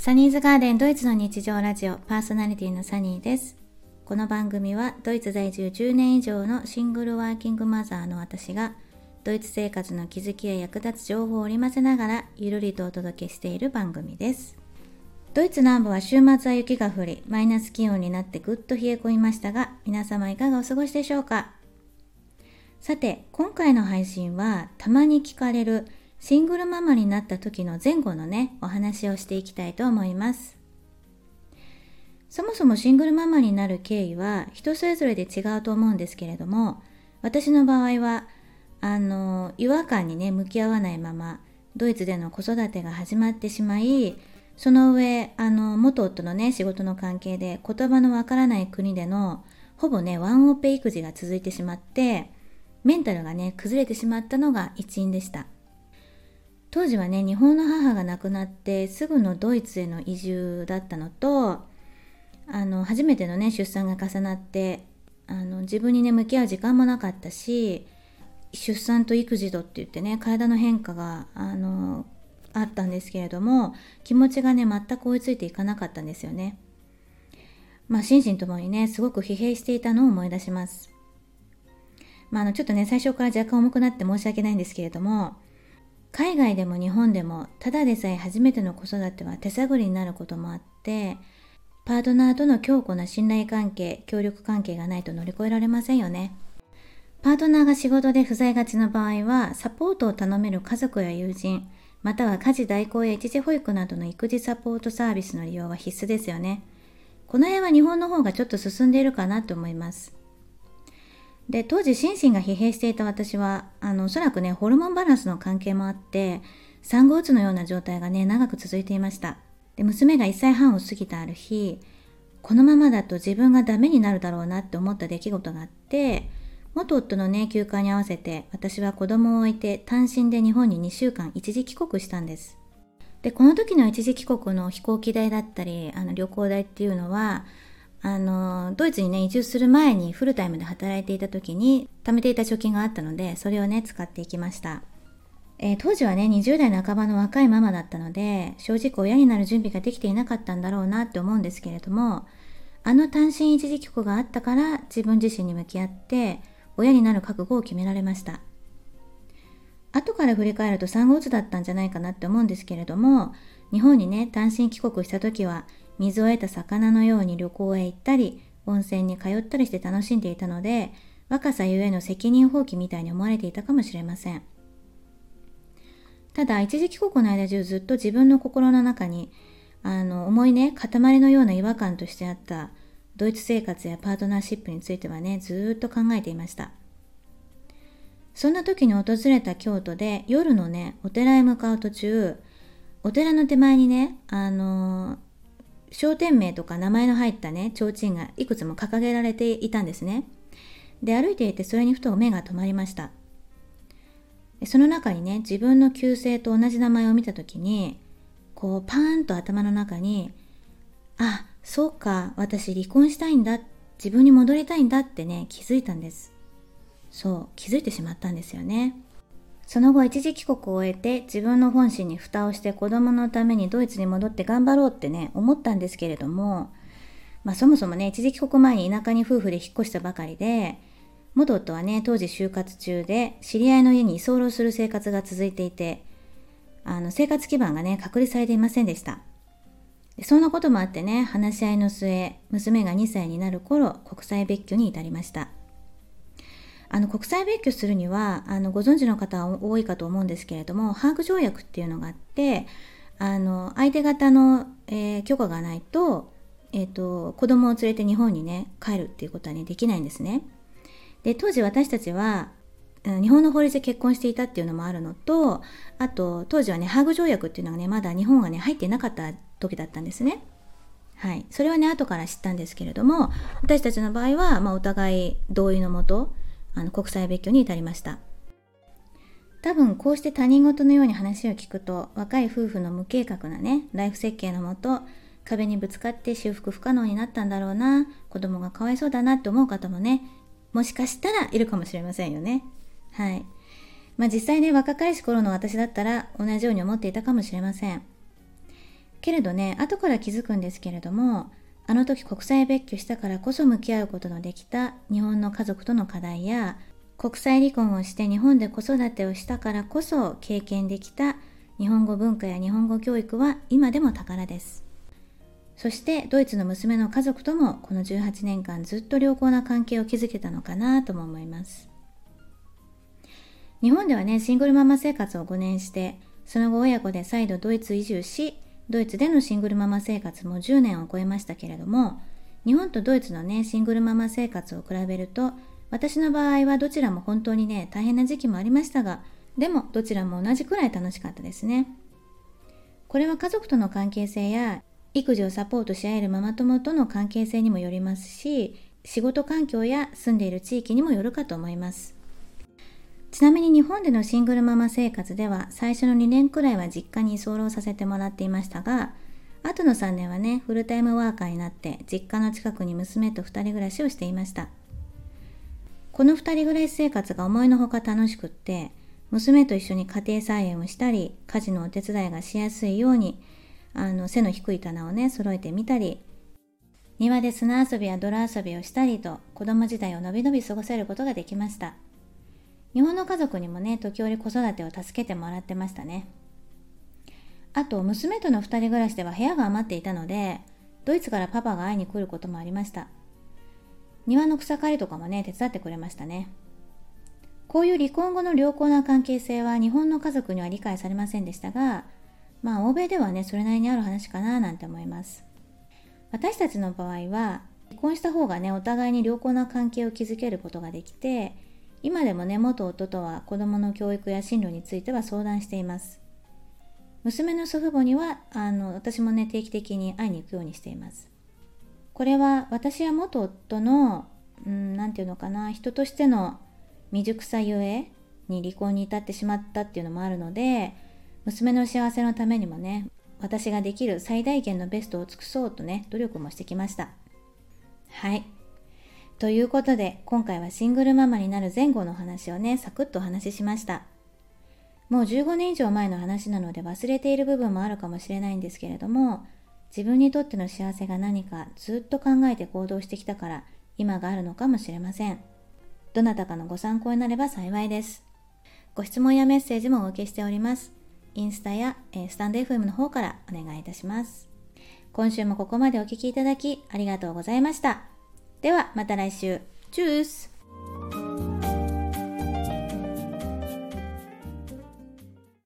サニーズガーデンドイツの日常ラジオパーソナリティのサニーです。この番組はドイツ在住10年以上のシングルワーキングマザーの私がドイツ生活の気づきや役立つ情報を織り交ぜながらゆるりとお届けしている番組です。ドイツ南部は週末は雪が降り、マイナス気温になってぐっと冷え込みましたが、皆様いかがお過ごしでしょうかさて、今回の配信はたまに聞かれるシングルママになった時の前後のね、お話をしていきたいと思います。そもそもシングルママになる経緯は人それぞれで違うと思うんですけれども、私の場合は、あの、違和感にね、向き合わないまま、ドイツでの子育てが始まってしまい、その上、あの、元夫のね、仕事の関係で言葉のわからない国での、ほぼね、ワンオペ育児が続いてしまって、メンタルがね、崩れてしまったのが一因でした。当時はね日本の母が亡くなってすぐのドイツへの移住だったのとあの初めてのね出産が重なってあの自分にね向き合う時間もなかったし出産と育児とって言ってね体の変化があのあったんですけれども気持ちがね全く追いついていかなかったんですよね。まあ心身ともにねすごく疲弊していたのを思い出します。まあ、あのちょっとね最初から若干重くなって申し訳ないんですけれども海外でも日本でもただでさえ初めての子育ては手探りになることもあってパートナーとの強固な信頼関係協力関係がないと乗り越えられませんよね。パートナーが仕事で不在がちの場合はサポートを頼める家族や友人または家事代行や一時保育などの育児サポートサービスの利用は必須ですよね。この辺は日本の方がちょっと進んでいるかなと思います。で、当時心身が疲弊していた私は、あの、おそらくね、ホルモンバランスの関係もあって、産後うつのような状態がね、長く続いていました。で、娘が1歳半を過ぎたある日、このままだと自分がダメになるだろうなって思った出来事があって、元夫のね、休暇に合わせて、私は子供を置いて単身で日本に2週間一時帰国したんです。で、この時の一時帰国の飛行機代だったり、あの旅行代っていうのは、あの、ドイツにね、移住する前にフルタイムで働いていた時に貯めていた貯金があったので、それをね、使っていきました。えー、当時はね、20代半ばの若いママだったので、正直親になる準備ができていなかったんだろうなって思うんですけれども、あの単身一時帰国があったから自分自身に向き合って、親になる覚悟を決められました。後から振り返ると産後うつだったんじゃないかなって思うんですけれども、日本にね、単身帰国した時は、水を得た魚のように旅行へ行ったり、温泉に通ったりして楽しんでいたので、若さゆえの責任放棄みたいに思われていたかもしれません。ただ、一時帰国の間中ずっと自分の心の中に、あの、重いね、塊のような違和感としてあったドイツ生活やパートナーシップについてはね、ずっと考えていました。そんな時に訪れた京都で夜のね、お寺へ向かう途中、お寺の手前にね、あの商店名とか名前の入ったね、提灯がいくつも掲げられていたんですね。で、歩いていてそれにふと目が止まりました。その中にね、自分の旧姓と同じ名前を見たときに、こうパーンと頭の中に、あ、そうか、私離婚したいんだ、自分に戻りたいんだってね、気づいたんです。そう、気づいてしまったんですよね。その後一時帰国を終えて自分の本心に蓋をして子供のためにドイツに戻って頑張ろうってね、思ったんですけれども、まあそもそもね、一時帰国前に田舎に夫婦で引っ越したばかりで、元夫はね、当時就活中で知り合いの家に居候する生活が続いていて、あの生活基盤がね、確立されていませんでした。そんなこともあってね、話し合いの末、娘が2歳になる頃、国際別居に至りました。あの国際別居するにはあのご存知の方は多いかと思うんですけれどもハーグ条約っていうのがあってあの相手方の、えー、許可がないと,、えーと、子供を連れて日本にね帰るっていうことはねできないんですね。で当時私たちは日本の法律で結婚していたっていうのもあるのとあと当時はねハーグ条約っていうのがねまだ日本がね入ってなかった時だったんですね。はい、それはね後から知ったんですけれども私たちの場合は、まあ、お互い同意のもとあの国際別居に至りました。多分こうして他人事のように話を聞くと若い夫婦の無計画なねライフ設計のもと壁にぶつかって修復不可能になったんだろうな子供がかわいそうだなって思う方もねもしかしたらいるかもしれませんよね。はい。まあ実際ね若かりし頃の私だったら同じように思っていたかもしれません。けれどね後から気づくんですけれどもあの時国際別居したからこそ向き合うことのできた日本の家族との課題や国際離婚をして日本で子育てをしたからこそ経験できた日本語文化や日本語教育は今でも宝です。そしてドイツの娘の家族ともこの18年間ずっと良好な関係を築けたのかなとも思います。日本ではねシングルママ生活を5年してその後親子で再度ドイツ移住しドイツでのシングルママ生活も10年を超えましたけれども日本とドイツのねシングルママ生活を比べると私の場合はどちらも本当にね大変な時期もありましたがでもどちらも同じくらい楽しかったですね。これは家族との関係性や育児をサポートし合えるママ友との関係性にもよりますし仕事環境や住んでいる地域にもよるかと思います。ちなみに日本でのシングルママ生活では最初の2年くらいは実家に居候させてもらっていましたがあとの3年はねフルタイムワーカーになって実家の近くに娘と2人暮らしをしていました。この2人暮らし生活が思いのほか楽しくって娘と一緒に家庭菜園をしたり家事のお手伝いがしやすいようにあの背の低い棚をね揃えてみたり庭で砂遊びや泥遊びをしたりと子供時代をのびのび過ごせることができました。日本の家族にもね時折子育てを助けてもらってましたね。あと娘との2人暮らしでは部屋が余っていたのでドイツからパパが会いに来ることもありました。庭の草刈りとかもね手伝ってくれましたね。こういう離婚後の良好な関係性は日本の家族には理解されませんでしたがまあ欧米ではねそれなりにある話かななんて思います。私たちの場合は離婚した方がねお互いに良好な関係を築けることができて今でもね元夫とは子供の教育や進路については相談しています。娘の祖父母にはあの私もね定期的に会いに行くようにしています。これは私や元夫の何て言うのかな人としての未熟さゆえに離婚に至ってしまったっていうのもあるので娘の幸せのためにもね私ができる最大限のベストを尽くそうとね努力もしてきました。はい。ということで今回はシングルママになる前後の話をねサクッとお話ししました。もう15年以上前の話なので忘れている部分もあるかもしれないんですけれども自分にとっての幸せが何かずっと考えて行動してきたから今があるのかもしれません。どなたかのご参考になれば幸いです。ご質問やメッセージもお受けしております。インスタや、えスタンド FM の方からお願いいたします。今週もここまでお聴きいただきありがとうございました。ではまた来週。チュース。